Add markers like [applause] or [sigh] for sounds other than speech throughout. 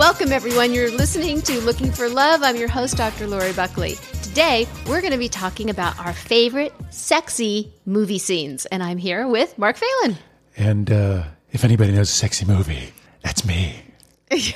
Welcome, everyone. You're listening to Looking for Love. I'm your host, Dr. Lori Buckley. Today, we're going to be talking about our favorite sexy movie scenes. And I'm here with Mark Phelan. And uh, if anybody knows a sexy movie, that's me. [laughs]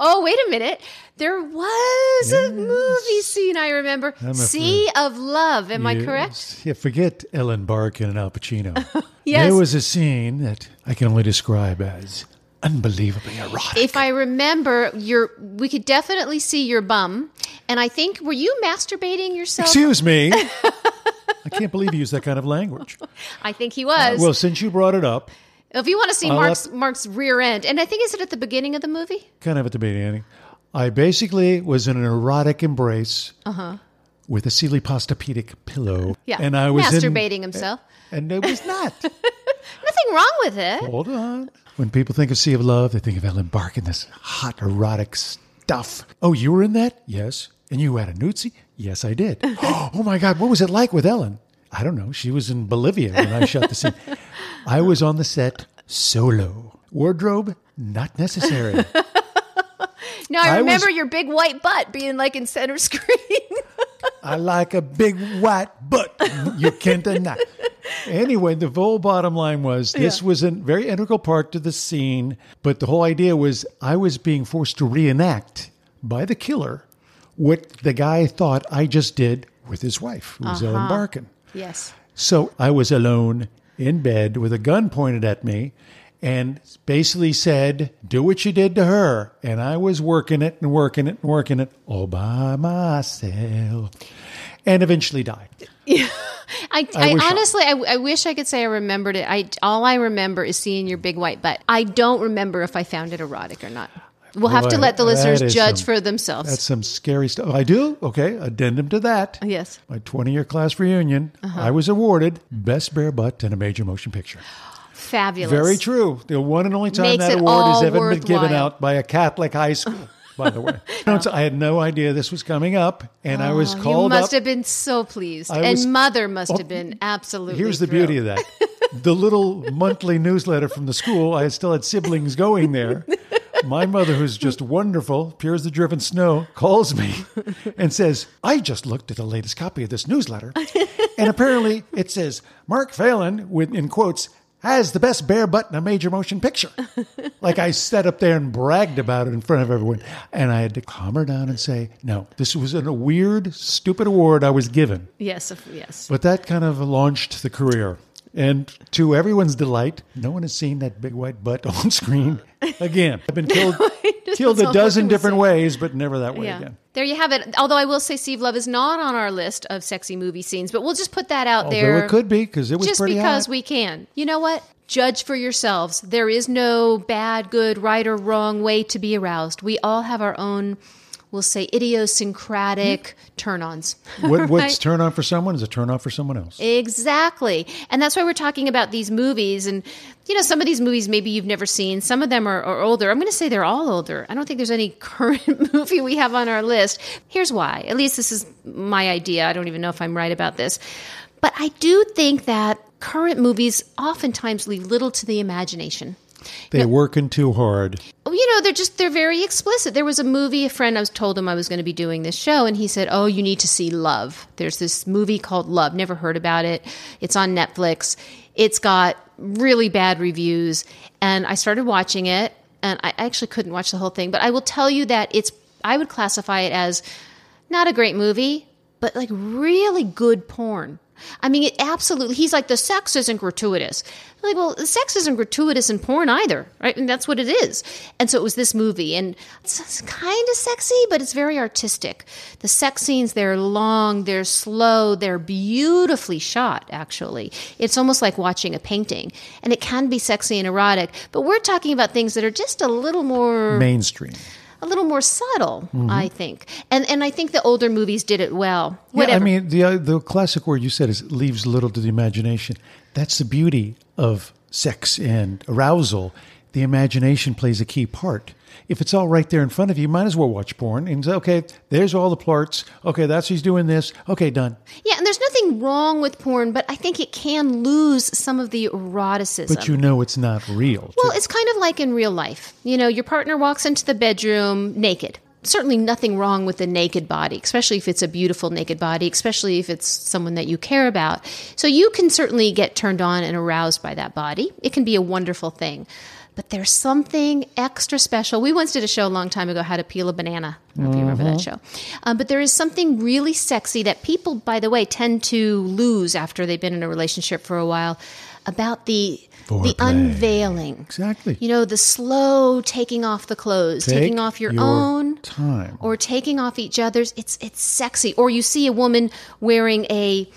oh, wait a minute. There was a movie scene I remember. I'm Sea of Love. Am I correct? Yeah, forget Ellen Barkin and Al Pacino. [laughs] Yes. There was a scene that I can only describe as unbelievably erotic. If I remember, your we could definitely see your bum. And I think, were you masturbating yourself? Excuse me. [laughs] I can't believe you use that kind of language. I think he was. Well, since you brought it up, if you want to see I'll Mark's, Mark's rear end, and I think, is it at the beginning of the movie? kind of at the beginning, I basically was in an erotic embrace with a Sealy Posturepedic pillow. Uh-huh. Yeah. And I was in- masturbating himself. and it was not. [laughs] Nothing wrong with it. Hold on. When people think of Sea of Love, they think of Ellen Barkin, and this hot erotic stuff. Oh, you were in that? Yes. And you had a nudesy? Yes, I did. [laughs] oh my God, what was it like with Ellen? I don't know. She was in Bolivia when I shot the scene. I was on the set solo. Wardrobe, not necessary. [laughs] No, I I remember was- your big white butt being like in center screen. [laughs] I like a big white butt. You can't deny. Anyway, the whole bottom line was this Yeah. was a very integral part to the scene, but the whole idea was I was being forced to reenact by the killer what the guy thought I just did with his wife, who was Ellen uh-huh. Barkin. yes. So I was alone in bed with a gun pointed at me and basically said, Do what you did to her. And I was working it and working it and working it all by myself and eventually died. [laughs] I, I I, I- honestly, I, I wish I could say I remembered it. I all I remember is seeing your big white butt. I don't remember if I found it erotic or not. We'll have to let the listeners judge some- for themselves. That's some scary stuff. I do? Okay. Addendum to that. yes. My 20 year class reunion, Uh-huh. I was awarded Best Bare Butt in a Major Motion Picture. Fabulous. Very true. The one and only time Makes that award has ever been given out by a Catholic high school. By the way, [laughs] No, I had no idea this was coming up, and I was Oh, called you must up. have been so pleased. I and was- mother must Oh, have been absolutely Here's the thrilled. beauty of that: the little monthly newsletter from the school. I still had siblings going there. My mother, who's just wonderful, pure as the driven snow, calls me and says, "I just looked at the latest copy of this newsletter, and apparently it says Mark Phelan, with in quotes." Has the best bare butt in a major motion picture. [laughs] like I sat up there and bragged about it in front of everyone. And I had to calm her down and say, no, this was a weird, stupid award I was given. Yes, yes. But that kind of launched the career. And to everyone's delight, no one has seen that big white butt [laughs] on screen [laughs] again. I've been killed, [laughs] killed a dozen different say. ways, but never that way Yeah. again. There you have it. Although I will say Sea of Love is not on our list of sexy movie scenes, but we'll just put that out Although there. it could be because it was just pretty because hot. we can. You know what? Judge for yourselves. There is no bad, good, right, or wrong way to be aroused. We all have our own, we'll say, idiosyncratic hmm? turn ons. what, what's [laughs] turn on for someone is a turn off for someone else. Exactly. And that's why we're talking about these movies. And, you know, some of these movies maybe you've never seen, some of them are, are older. I'm going to say they're all older. I don't think there's any [laughs] current movie we have on our list. Here's why. At least this is my idea. I don't even know if I'm right about this. But I do think that current movies oftentimes leave little to the imagination. They're working too hard. you know, they're just they're very explicit. There was a movie. A friend I was told him I was going to be doing this show, and he said, "Oh, you need to see Love." There's this movie called Love. Never heard about it. It's on Netflix. It's got really bad reviews, and I started watching it, and I actually couldn't watch the whole thing. But I will tell you that it's. I would classify it as not a great movie, but like really good porn. I mean, it absolutely. He's like the sex isn't gratuitous. I'm like, well, the sex isn't gratuitous in porn either, right? And that's what it is. And so it was this movie, and it's, it's kind of sexy, but it's very artistic. The sex scenes they're long, they're slow, they're beautifully shot. Actually, it's almost like watching a painting, and it can be sexy and erotic. But we're talking about things that are just a little more Mainstream. A little more subtle, I think. And and I think the older movies did it well. Mm-hmm. Yeah, I mean, the uh, the classic word you said is leaves little to the imagination. That's the beauty of sex and arousal. The imagination plays a key part. If it's all right there in front of you, you might as well watch porn and say, okay, there's all the parts. Okay, that's he's doing this. Okay, done. yeah, and there's nothing wrong with porn, but I think it can lose some of the eroticism. But you know it's not real. Well, it's kind of like in real life. You know, your partner walks into the bedroom naked. Certainly nothing wrong with a naked body, especially if it's a beautiful naked body, especially if it's someone that you care about. So you can certainly get turned on and aroused by that body. It can be a wonderful thing. But there's something extra special. We once did a show a long time ago, How to Peel a Banana. I don't know if you remember that show. Um, but there is something really sexy that people, by the way, tend to lose after they've been in a relationship for a while about the the unveiling. Exactly. You know, the slow taking off the clothes, Take taking off your, your own time. or taking off each other's. It's it's sexy. Or you see a woman wearing a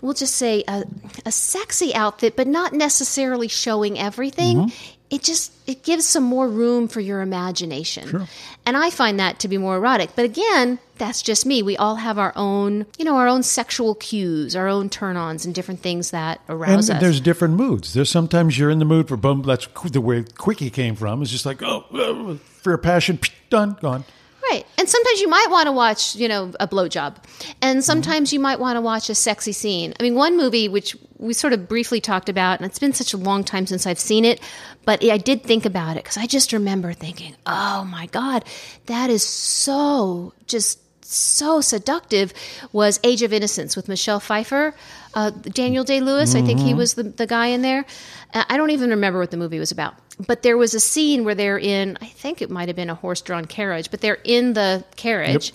we'll just say a, a sexy outfit, but not necessarily showing everything. Mm-hmm. It just it gives some more room for your imagination. And I find that to be more erotic. But again, that's just me. We all have our own, you know, our own sexual cues, our own turn-ons and different things that and arouse us. there's different moods. There's sometimes you're in the mood for bum. That's the way Quickie came from. It's just like, oh, uh, for a passion, done, gone. Right. And sometimes you might want to watch, you know, a blowjob. And sometimes you might want to watch a sexy scene. I mean, one movie which we sort of briefly talked about, and it's been such a long time since I've seen it, but I did think about it because I just remember thinking, oh my God, that is so just so seductive was Age of Innocence with Michelle Pfeiffer. Uh, Daniel Day Lewis, I think he was the, the guy in there. Uh, I don't even remember what the movie was about. But there was a scene where they're in, I think it might have been a horse drawn carriage, but they're in the carriage.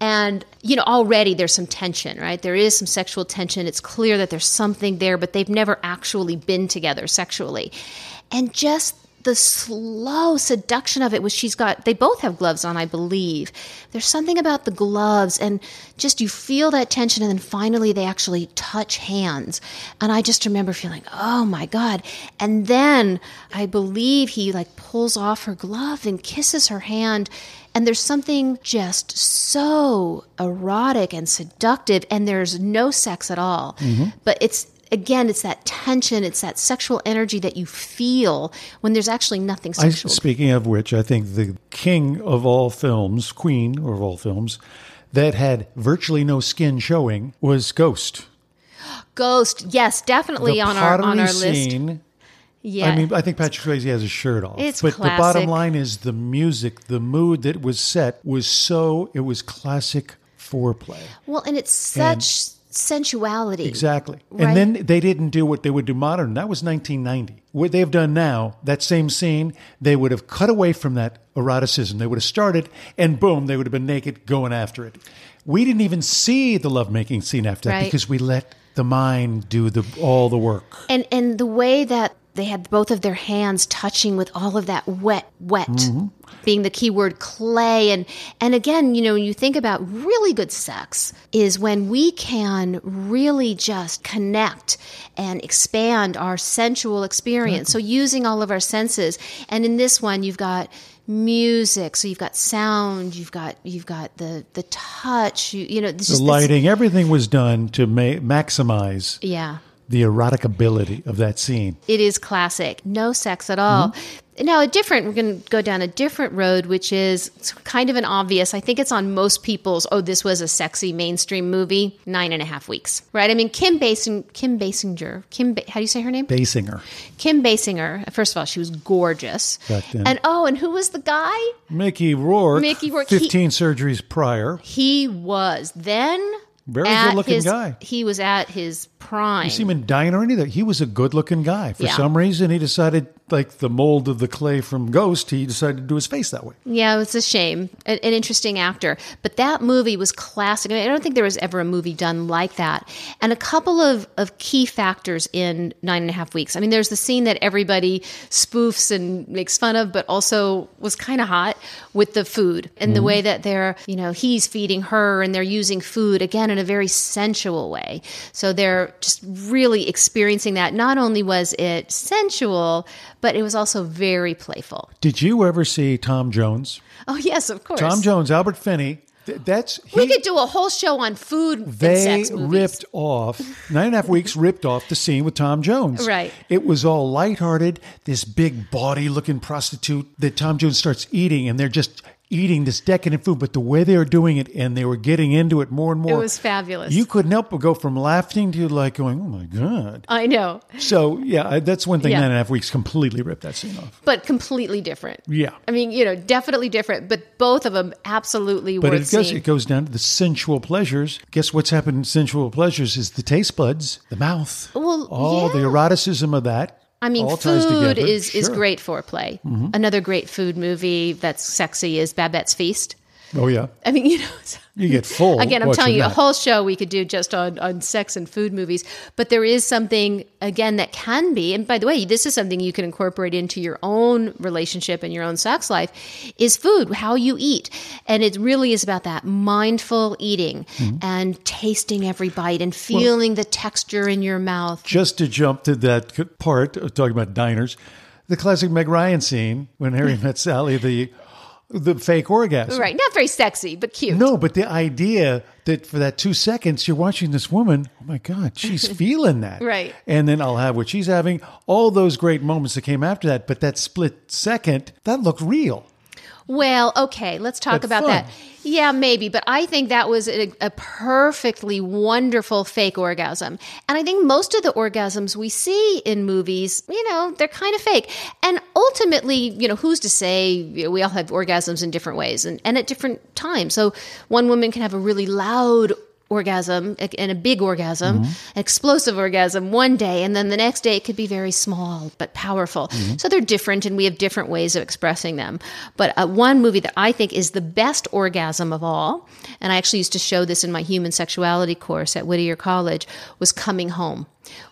And, you know, already there's some tension, right? There is some sexual tension. It's clear that there's something there, but they've never actually been together sexually. And just the slow seduction of it was she's got they both have gloves on i believe. There's something about the gloves and just you feel that tension and then finally they actually touch hands. And i just remember feeling oh my god. And then i believe he like pulls off her glove and kisses her hand. And there's something just so erotic and seductive and there's no sex at all. Mm-hmm. But it's again, it's that tension, it's that sexual energy that you feel when there's actually nothing sexual. I, speaking of which, I think the king of all films, queen of all films, that had virtually no skin showing was Ghost. Ghost, yes, definitely the on our on our pottery list. Yeah, I mean, I think Patrick Swayze has his shirt off. It's but the bottom line is the music, the mood that was set was so, it was classic foreplay. well, and it's such sensuality. Exactly. Right. And then they didn't do what they would do modern. That was 1990. What they've done now, that same scene, they would have cut away from that eroticism. They would have started, and boom, they would have been naked going after it. We didn't even see the lovemaking scene after that Right. because we let the mind do the all the work. and and the way that they had both of their hands touching with all of that wet wet Mm-hmm. being the key word clay. And and again you know when you think about really good sex is when we can really just connect and expand our sensual experience. So using all of our senses. And in this one you've got music. So you've got sound. You've got you've got the the touch. You, you know this The is this- lighting, everything was done to ma- maximize yeah the erotic ability of that scene. it is classic. No sex at all. Mm-hmm. Now, a different, we're going to go down a different road, which is kind of an obvious. I think it's on most people's, oh, this was a sexy mainstream movie, nine and a half weeks, right? I mean, Kim Basing, Kim Basinger, Kim, ba- how do you say her name? Basinger. Kim Basinger. First of all, she was gorgeous. Back then. And oh, and who was the guy? Mickey Rourke, Mickey Rourke, he- 15 surgeries prior. He was then Very good-looking his- guy. He was at his prime. You see him in or anything. He was a good looking guy. For Yeah. some reason, he decided, like the mold of the clay from Ghost, he decided to do his face that way. Yeah, it's a shame. An, an interesting actor. But that movie was classic. I, mean, I don't think there was ever a movie done like that. And a couple of, of key factors in Nine and a Half Weeks. I mean, there's the scene that everybody spoofs and makes fun of, but also was kind of hot with the food and the mm-hmm. way that they're, you know, he's feeding her and they're using food, again, in a very sensual way. So they're just really experiencing that. Not only was it sensual, but it was also very playful. Did you ever see Tom Jones? Oh yes, of course. Tom Jones, Albert Finney. th- That's he, We could do a whole show on food and they ripped off nine and a half weeks ripped off the scene with Tom Jones. Right. It was all lighthearted. This big body looking prostitute that Tom Jones starts eating, and they're just eating this decadent food. But the way they were doing it, and they were getting into it more and more. It was fabulous. You couldn't help but go from laughing to like going, "Oh my god!" I know, So yeah, that's one thing. Yeah. Nine and a half weeks completely ripped that scene off. but completely different. Yeah. I mean, you know, definitely different, but both of them absolutely But it goes, seeing. it goes down to the sensual pleasures. Guess what's happened in sensual pleasures is the taste buds, the mouth. Well, all the eroticism of that. I mean, all food is is Sure. Mm-hmm. great foreplay. Another great food movie that's sexy is Babette's Feast. Oh yeah, I mean, [laughs] you know, it's- you get full. again, I'm telling you, a whole show we could do just on, on sex and food movies. But there is something, again, that can be, and by the way, this is something you can incorporate into your own relationship and your own sex life, is food, how you eat. And it really is about that mindful eating Mm-hmm. and tasting every bite and feeling the texture in your mouth. Just to jump to that part of talking about diners, the classic Meg Ryan scene when Harry met Sally, the the fake orgasm. Right. Not very sexy, but cute. No, but the idea that for that two seconds you're watching this woman, oh my God, she's [laughs] feeling that. Right. And then I'll have what she's having, all those great moments that came after that. But that split second, that looked real. Well, okay, let's talk But about fun. that. Yeah, maybe, but I think that was a, a perfectly wonderful fake orgasm. And I think most of the orgasms we see in movies, you know, they're kind of fake. And ultimately, you know, who's to say we all have orgasms in different ways and, and at different times. So one woman can have a really loud orgasm and a big orgasm, an explosive orgasm one day, and then the next day it could be very small but powerful. So they're different, and we have different ways of expressing them. But uh, one movie that I think is the best orgasm of all, and I actually used to show this in my human sexuality course at Whittier College, was Coming Home.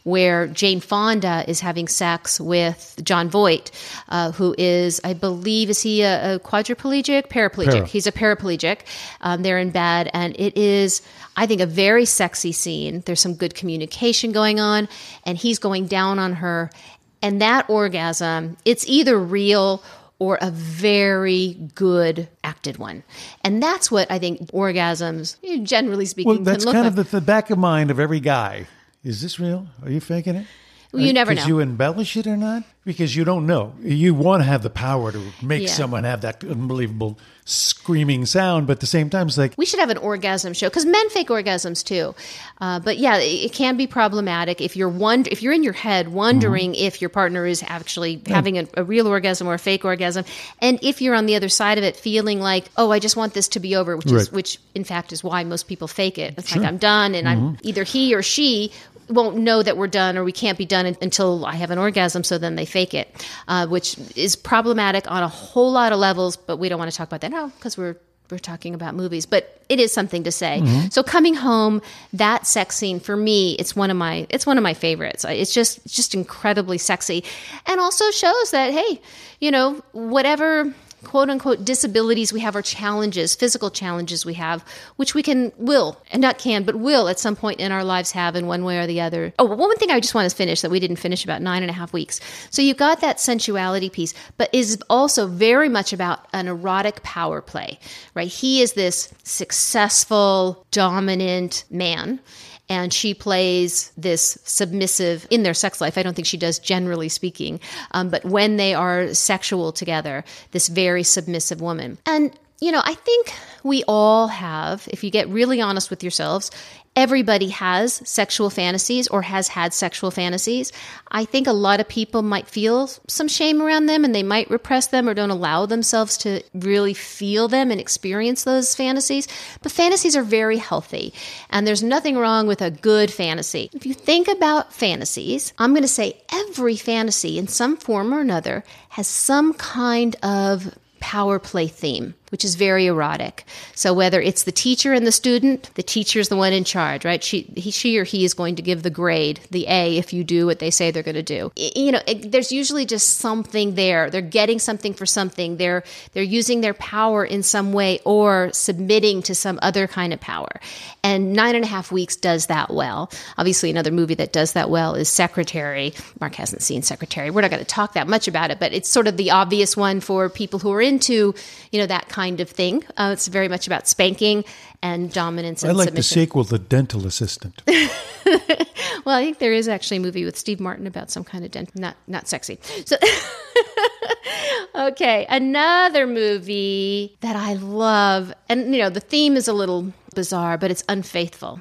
Where Jane Fonda is having sex with Jon Voight, uh, who is, I believe, is he a, a quadriplegic, paraplegic? Para. He's a paraplegic. Um, they're in bed, and it is, I think, a very sexy scene. There's some good communication going on, and he's going down on her. And that orgasm, it's either real or a very good acted one. And that's what I think orgasms, generally speaking, Well, that's kind like. of the, the back of mind of every guy. Is this real? Are you faking it? Well, you never Because know. you embellish it or not? Because you don't know. You want to have the power to make Yeah. someone have that unbelievable screaming sound, but at the same time, it's like, We should have an orgasm show because men fake orgasms too. Uh, but yeah, it, it can be problematic if you're wonder if you're in your head wondering Mm-hmm. if your partner is actually having a, a real orgasm or a fake orgasm, and if you're on the other side of it feeling like, oh, I just want this to be over, which is which in fact is why most people fake it. It's Sure. Mm-hmm. like I'm done, and I'm either he or she won't know that we're done or we can't be done until I have an orgasm, so then they fake it, uh, which is problematic on a whole lot of levels. But we don't want to talk about that now because we're we're talking about movies, but it is something to say. So coming home, that sex scene for me, it's one of my it's one of my favorites. It's just it's just incredibly sexy, and also shows that hey, you know whatever quote unquote disabilities we have or challenges, physical challenges we have, which we can will and not can, but will at some point in our lives have in one way or the other. Oh, one thing I just want to finish that we didn't finish about nine and a half weeks. So you've got that sensuality piece, but is also very much about an erotic power play, right? He is this successful, dominant man and she plays this submissive in their sex life. I don't think she does, generally speaking, um, but when they are sexual together, this very submissive woman. And you know, I think we all have, if you get really honest with yourselves, everybody has sexual fantasies or has had sexual fantasies. I think a lot of people might feel some shame around them and they might repress them or don't allow themselves to really feel them and experience those fantasies. But fantasies are very healthy and there's nothing wrong with a good fantasy. If you think about fantasies, I'm going to say every fantasy in some form or another has some kind of power play theme, which is very erotic. So whether it's the teacher and the student, the teacher's the one in charge, right? She, he, she or he is going to give the grade, the A, if you do what they say they're going to do. You know, it, there's usually just something there. They're getting something for something. They're they're using their power in some way or submitting to some other kind of power. And nine and a half weeks does that well. Obviously, another movie that does that well is Secretary. Mark hasn't seen Secretary. We're not going to talk that much about it, but it's sort of the obvious one for people who are into, you know, that kind of thing. Uh, it's very much about spanking and dominance and I like the submission. sequel, The Dental Assistant. [laughs] Well, I think there is actually a movie with Steve Martin about some kind of dent. Not not sexy. So, [laughs] okay, another movie that I love, and you know the theme is a little bizarre, but it's unfaithful.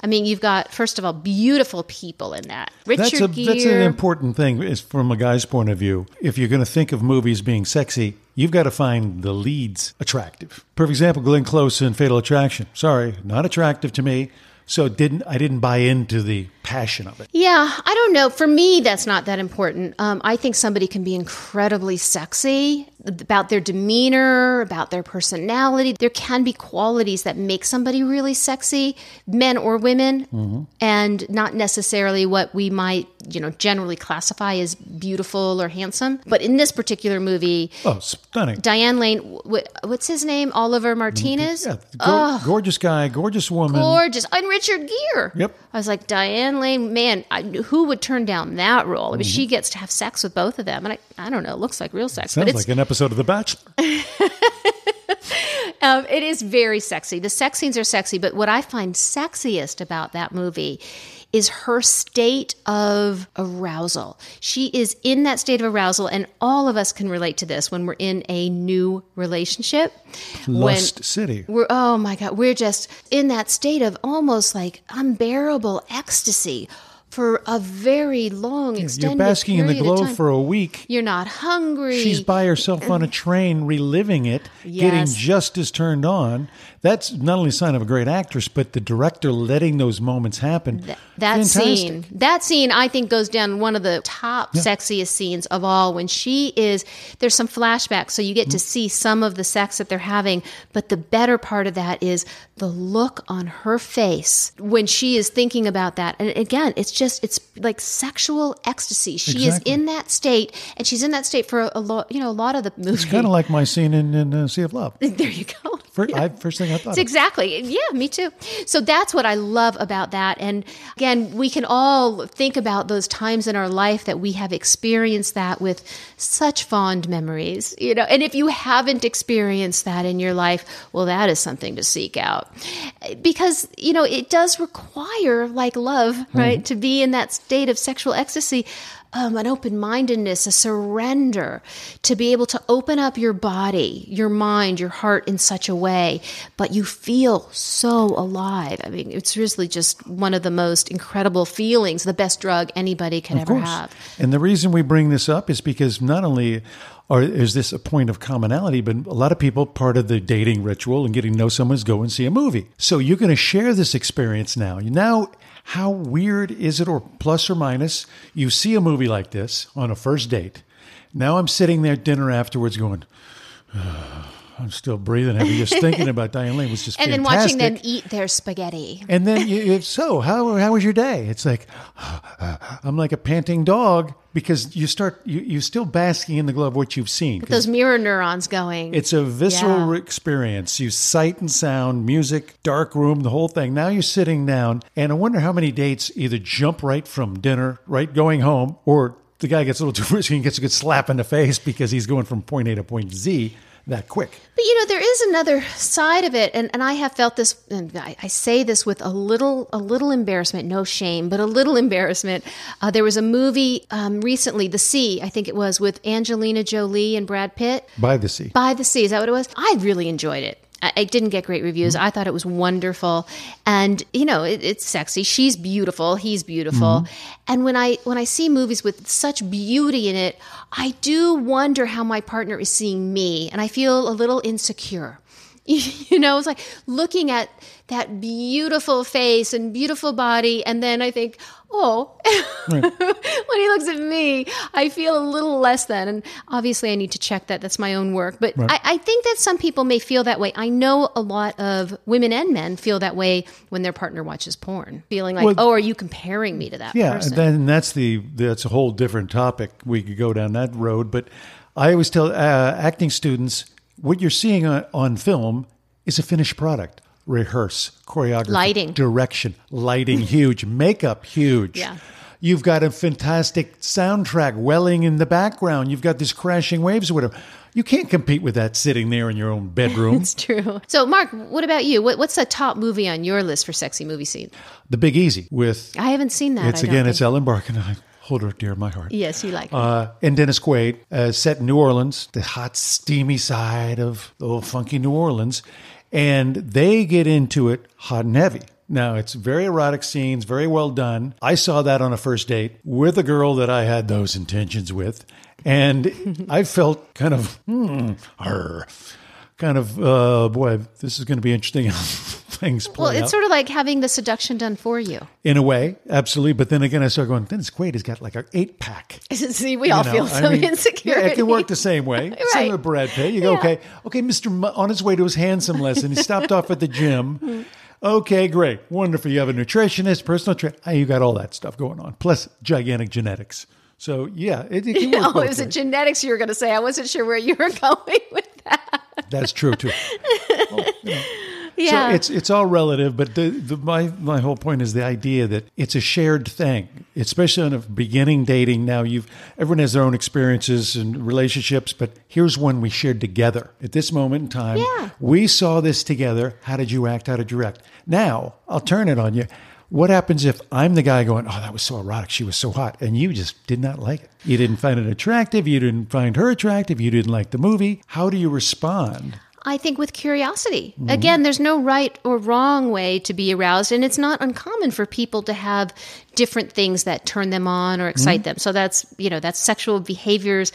I mean, you've got first of all beautiful people in that. Richard That's a Gere. that's an important thing is from a guy's point of view. If you're going to think of movies being sexy, you've got to find the leads attractive. Perfect example: Glenn Close in Fatal Attraction. Sorry, not attractive to me. So didn't I didn't buy into the passion of it. Yeah, I don't know. For me, that's not that important. Um, I think somebody can be incredibly sexy about their demeanor, about their personality. There can be qualities that make somebody really sexy, men or women, and not necessarily what we might, you know, generally classify as beautiful or handsome. But in this particular movie, Oh, stunning! Diane Lane, wh- what's his name? Oliver Martinez. Yeah, go- gorgeous guy, gorgeous woman. Gorgeous. And Richard Gere. Yep. I was like, Diane Lane, man, I, who would turn down that role? I mean, she gets to have sex with both of them. And I, I don't know, it looks like real sex. Sounds but it's, like an episode of The Bachelor. [laughs] um, it is very sexy. The sex scenes are sexy. But what I find sexiest about that movie is her state of arousal. She is in that state of arousal, and all of us can relate to this when we're in a new relationship. Lust City. we're oh my god we're just in that state of almost like unbearable ecstasy for a very long extended You're basking in the glow for a week. you're not hungry She's by herself on a [clears throat] train, reliving it, getting just as turned on. That's not only a sign of a great actress, but the director letting those moments happen. that Fantastic. scene that scene i think goes down one of the top sexiest scenes of all when she is there's some flashbacks so you get Mm-hmm. to see some of the sex that they're having but the better part of that is the look on her face when she is thinking about that and again it's just it's like sexual ecstasy she Exactly. is in that state and she's in that state for a, a lot you know a lot of the movie It's kind of like my scene in, in uh, Sea of Love. [laughs] there you go First, I, first thing I thought. Exactly. Yeah, me too. So that's what I love about that. And again, we can all think about those times in our life that we have experienced that with such fond memories, you know. And if you haven't experienced that in your life, well, that is something to seek out. Because, you know, it does require, like love, right, to be in that state of sexual ecstasy um, an open mindedness, a surrender to be able to open up your body, your mind, your heart in such a way, but you feel so alive. I mean, it's really just one of the most incredible feelings, the best drug anybody can Of ever course. have. And the reason we bring this up is because not only are, is this a point of commonality, but a lot of people, part of the dating ritual and getting to know someone is go and see a movie. So you're going to share this experience now. Now, how weird is it, or plus or minus, you see a movie like this on a first date. Now I'm sitting there at dinner afterwards going, [sighs] I'm still breathing heavy just thinking about Diane Lane was just [laughs] And then watching them eat their spaghetti. And then you, you so how how was your day? It's like [sighs] I'm like a panting dog because you start you you still basking in the glow of what you've seen. 'Cause Those mirror neurons going. It's a visceral Yeah. experience. You sight and sound, music, dark room, the whole thing. Now you're sitting down, and I wonder how many dates either jump right from dinner, right going home, or the guy gets a little [laughs] too risky and gets a good slap in the face because he's going from point A to point Z that quick. But you know, there is another side of it, and, and I have felt this, and I, I say this with a little a little embarrassment, no shame, but a little [laughs] embarrassment. Uh, there was a movie um, recently, The Sea, I think it was, with Angelina Jolie and Brad Pitt. By the sea. By the Sea, is that what it was? I really enjoyed it. I I didn't get great reviews. Mm-hmm. I thought it was wonderful, and you know, it, it's sexy. She's beautiful. He's beautiful. Mm-hmm. And when I when I see movies with such beauty in it, I do wonder how my partner is seeing me, and I feel a little insecure [laughs] You know, it's like looking at that beautiful face and beautiful body. And then I think, oh, right. [laughs] when he looks at me, I feel a little less than. And obviously, I need to check that. That's my own work. But right. I, I, think that some people may feel that way. I know a lot of women and men feel that way when their partner watches porn, feeling like, well, oh, are you comparing me to that yeah, person? then that's the that's a whole different topic. We could go down that road. But I always tell uh, acting students what you're seeing on, on film is a finished product. Rehearse, choreography, lighting, direction, lighting [laughs] huge, makeup huge. Yeah. You've got a fantastic soundtrack welling in the background. You've got these crashing waves or whatever. You can't compete with that sitting there in your own bedroom. [laughs] it's true. So, Mark, what about you? What, what's the top movie on your list for sexy movie scene? The Big Easy with. I haven't seen that. It's again, think. it's Ellen Barkin. [laughs] I hold her dear in my heart. Yes, you like uh, and Dennis Quaid, uh, set in New Orleans, the hot, steamy side of the old funky New Orleans. And they get into it hot and heavy. Now, it's very erotic scenes, very well done. I saw that on a first date with a girl that I had those intentions with. And [laughs] I felt kind of, hmm, kind of, uh, boy, this is going to be interesting [laughs] things Well, it's out. sort of like having the seduction done for you. In a way, absolutely. But then again, I start going, Dennis Quaid has got like an eight pack. [laughs] See, we all know? feel so I mean, insecure. Yeah, it can work the same way. [laughs] right. Same with Brad Pitt. You go, yeah. okay, okay, Mr. M- on his way to his handsome lesson, he stopped off at the gym. Mm-hmm. Okay, great. Wonderful. You have a nutritionist, personal trainer. Ah, you got all that stuff going on, plus gigantic genetics. So, yeah, it, it can [laughs] work. oh, is it genetics you were going to say? I wasn't sure where you were going with that. That's true, too. well, you know. Yeah. So it's it's all relative, but the, the, my my whole point is the idea that it's a shared thing, especially on a beginning dating. Now you've everyone has their own experiences and relationships, but here's one we shared together at this moment in time. Yeah. We saw this together. How did you act? How did you react? Now I'll turn it on you. What happens if I'm the guy going, Oh, that was so erotic. She was so hot. And you just did not like it. You didn't find it attractive. You didn't find her attractive. You didn't like the movie. How do you respond? I think with curiosity. Mm-hmm. Again, there's no right or wrong way to be aroused, and it's not uncommon for people to have different things that turn them on or excite mm-hmm. them. So that's, you know, that's sexual behaviors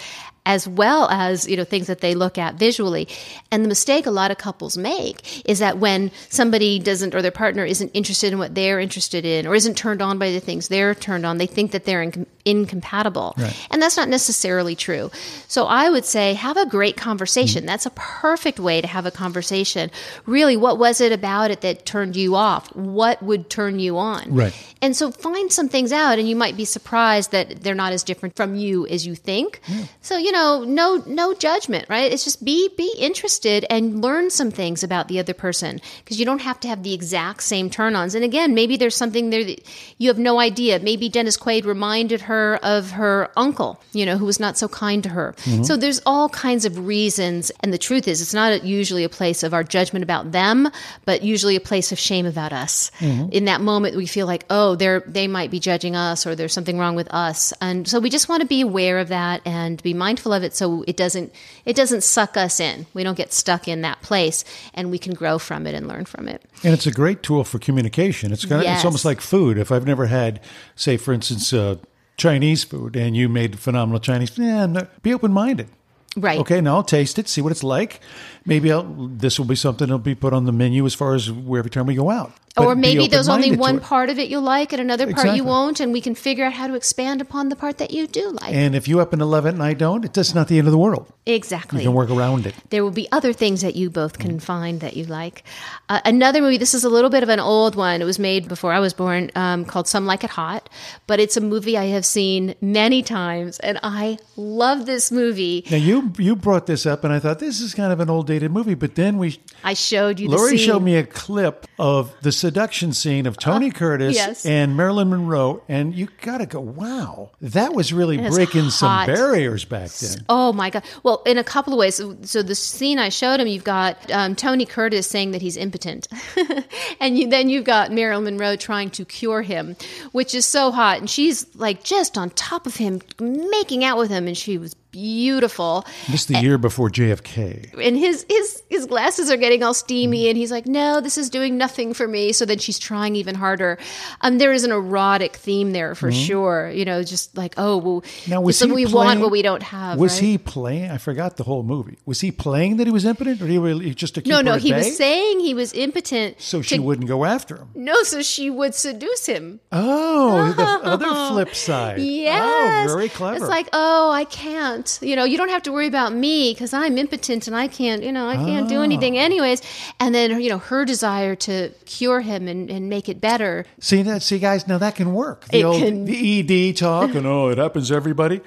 as well as you know things that they look at visually and the mistake a lot of couples make is that when somebody doesn't or their partner isn't interested in what they're interested in or isn't turned on by the things they're turned on they think that they're in, incompatible right. and that's not necessarily true so i would say have a great conversation mm-hmm. that's a perfect way to have a conversation really what was it about it that turned you off what would turn you on right and so find some things out and you might be surprised that they're not as different from you as you think yeah. so you know, no no judgment, right? It's just be be interested and learn some things about the other person because you don't have to have the exact same turn-ons. And again, maybe there's something there that you have no idea. Maybe Dennis Quaid reminded her of her uncle, you know, who was not so kind to her. Mm-hmm. So there's all kinds of reasons. And the truth is, it's not usually a place of our judgment about them, but usually a place of shame about us. Mm-hmm. In that moment, we feel like, oh, they're they might be judging us, or there's something wrong with us. And so we just want to be aware of that and be mindful of it so it doesn't it doesn't suck us in. We don't get stuck in that place and we can grow from it and learn from it. And it's a great tool for communication. It's kind of, yes. it's almost like food. If I've never had say for instance uh, Chinese food and you made phenomenal Chinese, yeah, no, be open minded. Right. Okay, now I'll taste it, see what it's like. Maybe I'll, this will be something that'll be put on the menu as far as every time we go out. But or maybe there's only one part of it you'll like and another part exactly. you won't, and we can figure out how to expand upon the part that you do like. And if you happen to love it and I don't, it's just not the end of the world. Exactly. You can work around it. There will be other things that you both can find that you like. Uh, another movie, this is a little bit of an old one. It was made before I was born, um, called Some Like It Hot, but it's a movie I have seen many times, and I love this movie. Now, you you brought this up, and I thought this is kind of an old dated movie, but then we. I showed you Lori showed me a clip of the seduction scene of Tony uh, Curtis yes. and Marilyn Monroe, and you got to go, wow, that was really breaking some barriers back then. Oh my god! Well, in a couple of ways. So the scene I showed him, you've got um, Tony Curtis saying that he's impotent, [laughs] and you, then you've got Marilyn Monroe trying to cure him, which is so hot, and she's like just on top of him, making out with him, and she was beautiful. This is the year before JFK. And his his his glasses are getting all steamy, and he's like, "No, this is doing nothing for me." So then she's trying even harder. Um, there is an erotic theme there for sure. You know, just like, oh, well. Now, was he we want what we don't have. Was right? he playing? I forgot the whole movie. Was he playing that he was impotent, or he really just to keep No, no, he bay? was saying he was impotent. so she to- wouldn't go after him. No, so she would seduce him. Oh, the other [laughs] flip side. Yes. Oh, very clever. It's like, oh, I can't. You know, you don't have to worry about me because I'm impotent and I can't, you know, I can't do Ah. anything anyways. And then, you know, her desire to cure him and, and make it better. see that? See, guys, now that can work. The It old can- the ED talk, and oh, it happens to everybody.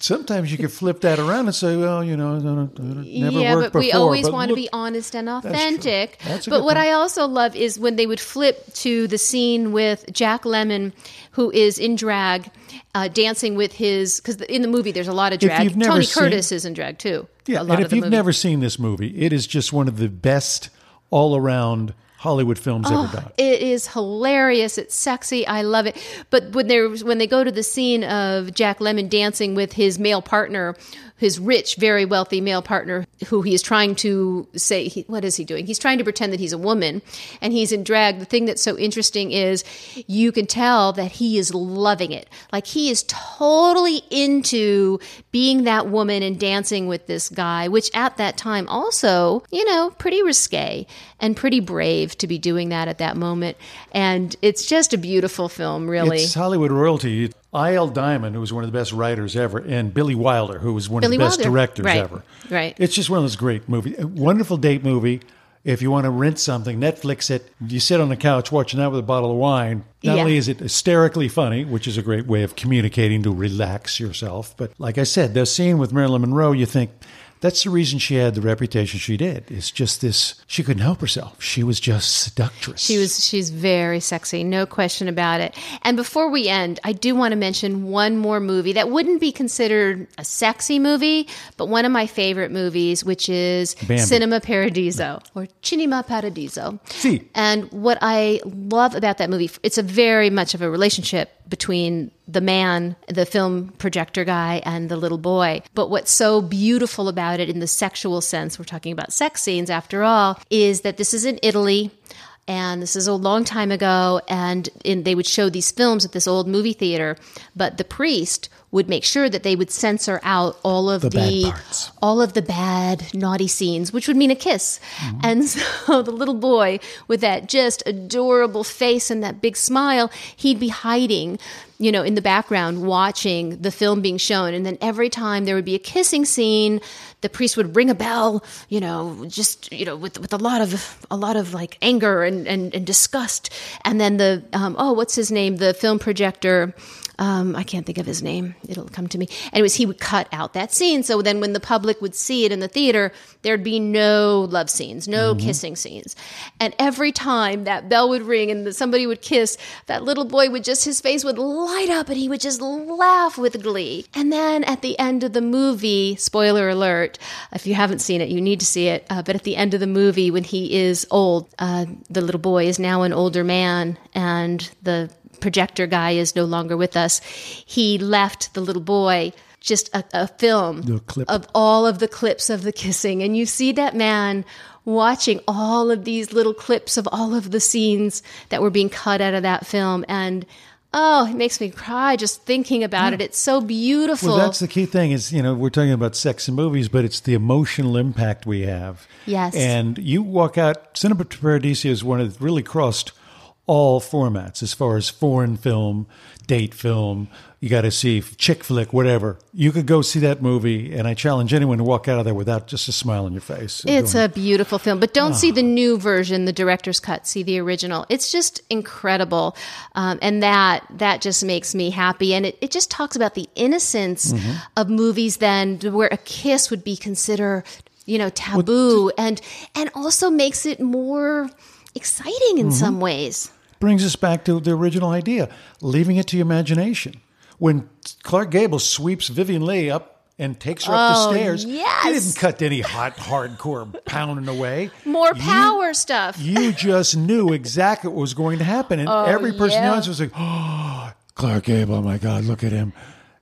Sometimes you could flip that around and say, well, you know, it never yeah, worked but we always but want to be honest and authentic. But what point. I also love is when they would flip to the scene with Jack Lemmon, who is in drag, uh, dancing with his because in the movie there's a lot of drag. Tony seen- Curtis is in drag too. Yeah, a lot and if you've movie. never seen this movie, it is just one of the best all around Hollywood films Oh, ever done. It is hilarious. It's sexy. I love it. But when they when they go to the scene of Jack Lemmon dancing with his male partner, his rich, very wealthy male partner, who he is trying to say, he, what is he doing? He's trying to pretend that he's a woman, and he's in drag. The thing that's so interesting is you can tell that he is loving it. Like he is totally into being that woman and dancing with this guy, which at that time also, you know, pretty risque and pretty brave to be doing that at that moment. And it's just a beautiful film, really. It's Hollywood royalty. I.L. Diamond, who was one of the best writers ever, and Billy Wilder, who was one Billy of the best Wilder. directors Right, ever. right. It's just one of those great movies. A wonderful date movie. If you want to rent something, Netflix it. You sit on the couch watching that with a bottle of wine. Not Yeah. only is it hysterically funny, which is a great way of communicating to relax yourself, but like I said, the scene with Marilyn Monroe, you think that's the reason she had the reputation she did. It's just this. She couldn't help herself. She was just seductress. She was she's very sexy, no question about it. And before we end, I do want to mention one more movie that wouldn't be considered a sexy movie, but one of my favorite movies, which is Bambi. Cinema Paradiso or Cinema Paradiso. Si. And what I love about that movie, it's a very much of a relationship between the man, the film projector guy, and the little boy. But what's so beautiful about it in the sexual sense, we're talking about sex scenes after all, is that this is in Italy. And this is a long time ago, and in, they would show these films at this old movie theater. But the priest would make sure that they would censor out all of The the, bad all of the bad, naughty scenes, which would mean a kiss. And [laughs] so the little boy with that just adorable face and that big smile, he'd be hiding, you know, in the background watching the film being shown. And then every time there would be a kissing scene, the priest would ring a bell, you know, just, you know, with, with a lot of, a lot of like anger and, and, and disgust. And then the, um, oh, what's his name? The film projector, um, I can't think of his name. It'll come to me. Anyways, he would cut out that scene. So then when the public would see it in the theater, there'd be no love scenes, no kissing scenes. And every time that bell would ring and somebody would kiss, that little boy would just, his face would light up and he would just laugh with glee. And then at the end of the movie, spoiler alert, if you haven't seen it, you need to see it. Uh, but at the end of the movie, when he is old, uh, the little boy is now an older man and the projector guy is no longer with us. He left the little boy just a, a film of all of the clips of the kissing. And you see that man watching all of these little clips of all of the scenes that were being cut out of that film. And oh, it makes me cry just thinking about it. It's so beautiful. Well, that's the key thing is, you know, we're talking about sex in movies, but it's the emotional impact we have. Yes. And you walk out, Cinema Paradiso is one that really crossed all formats as far as foreign film, date film. You got to see chick flick, whatever. You could go see that movie, and I challenge anyone to walk out of there without just a smile on your face. It's Going, a beautiful film, but don't see the Ah. new version, the director's cut. See the original. It's just incredible, um, and that that just makes me happy. And it, it just talks about the innocence Mm-hmm. of movies then, where a kiss would be considered, you know, taboo, and and also makes it more exciting Mm-hmm. in some ways. Brings us back to the original idea, leaving it to your imagination. When Clark Gable sweeps Vivien Leigh up and takes her up Oh, the stairs, yes. he didn't cut any hot, hardcore pounding away. More You- power stuff. You just knew exactly what was going to happen. And oh, every person in the yeah. was like, [gasps] oh, Clark Gable, oh my God, look at him.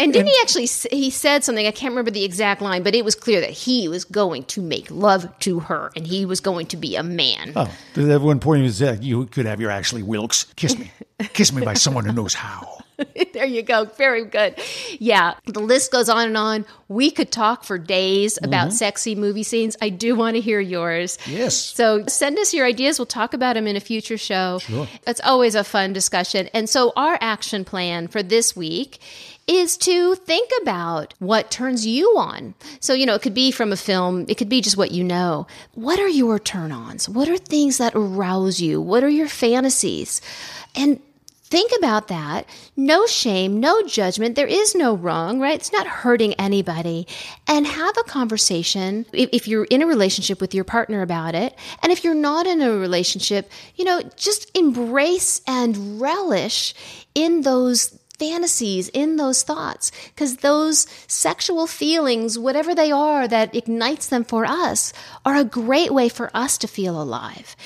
And didn't he actually? He said something. I can't remember the exact line, but it was clear that he was going to make love to her, and he was going to be a man. Oh, at one point he said, "You could have your Ashley Wilkes kiss me, [laughs] kiss me by someone who knows how." [laughs] there you go. Very good. Yeah, the list goes on and on. We could talk for days about mm-hmm. sexy movie scenes. I do want to hear yours. Yes. So send us your ideas. We'll talk about them in a future show. Sure. It's always a fun discussion. And so our action plan for this week is to think about what turns you on. So, you know, it could be from a film, it could be just what you know. What are your turn ons? What are things that arouse you? What are your fantasies? And think about that. No shame, no judgment. There is no wrong, right? It's not hurting anybody. And have a conversation if, you're in a relationship with your partner about it. And if you're not in a relationship, you know, just embrace and relish in those fantasies in those thoughts because those sexual feelings whatever they are that ignites them for us are a great way for us to feel alive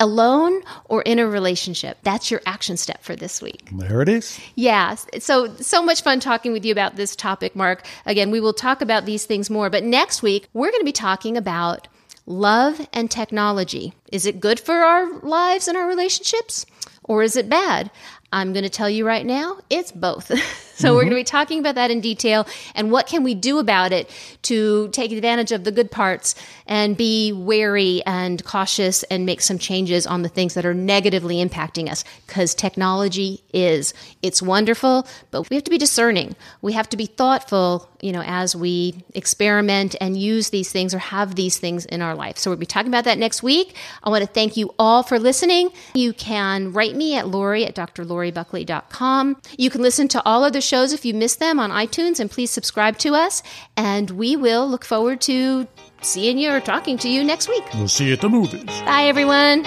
alone or in a relationship. That's your action step for this week. There it is. Yeah. So, so much fun talking with you about this topic, Mark. Again, we will talk about these things more, but next week we're going to be talking about love and technology. Is it good for our lives and our relationships or is it bad? I'm going to tell you right now, it's both. [laughs] so we're going to mm-hmm. be talking about that in detail and what can we do about it to take advantage of the good parts and be wary and cautious and make some changes on the things that are negatively impacting us cuz technology is it's wonderful, but we have to be discerning. We have to be thoughtful, you know, as we experiment and use these things or have these things in our life. So we'll be talking about that next week. I want to thank you all for listening. You can write me at Lori at drloribuckley.com. You can listen to all of the shows if you missed them on iTunes and please subscribe to us. And we will look forward to seeing you or talking to you next week. We'll see you at the movies. Bye, everyone.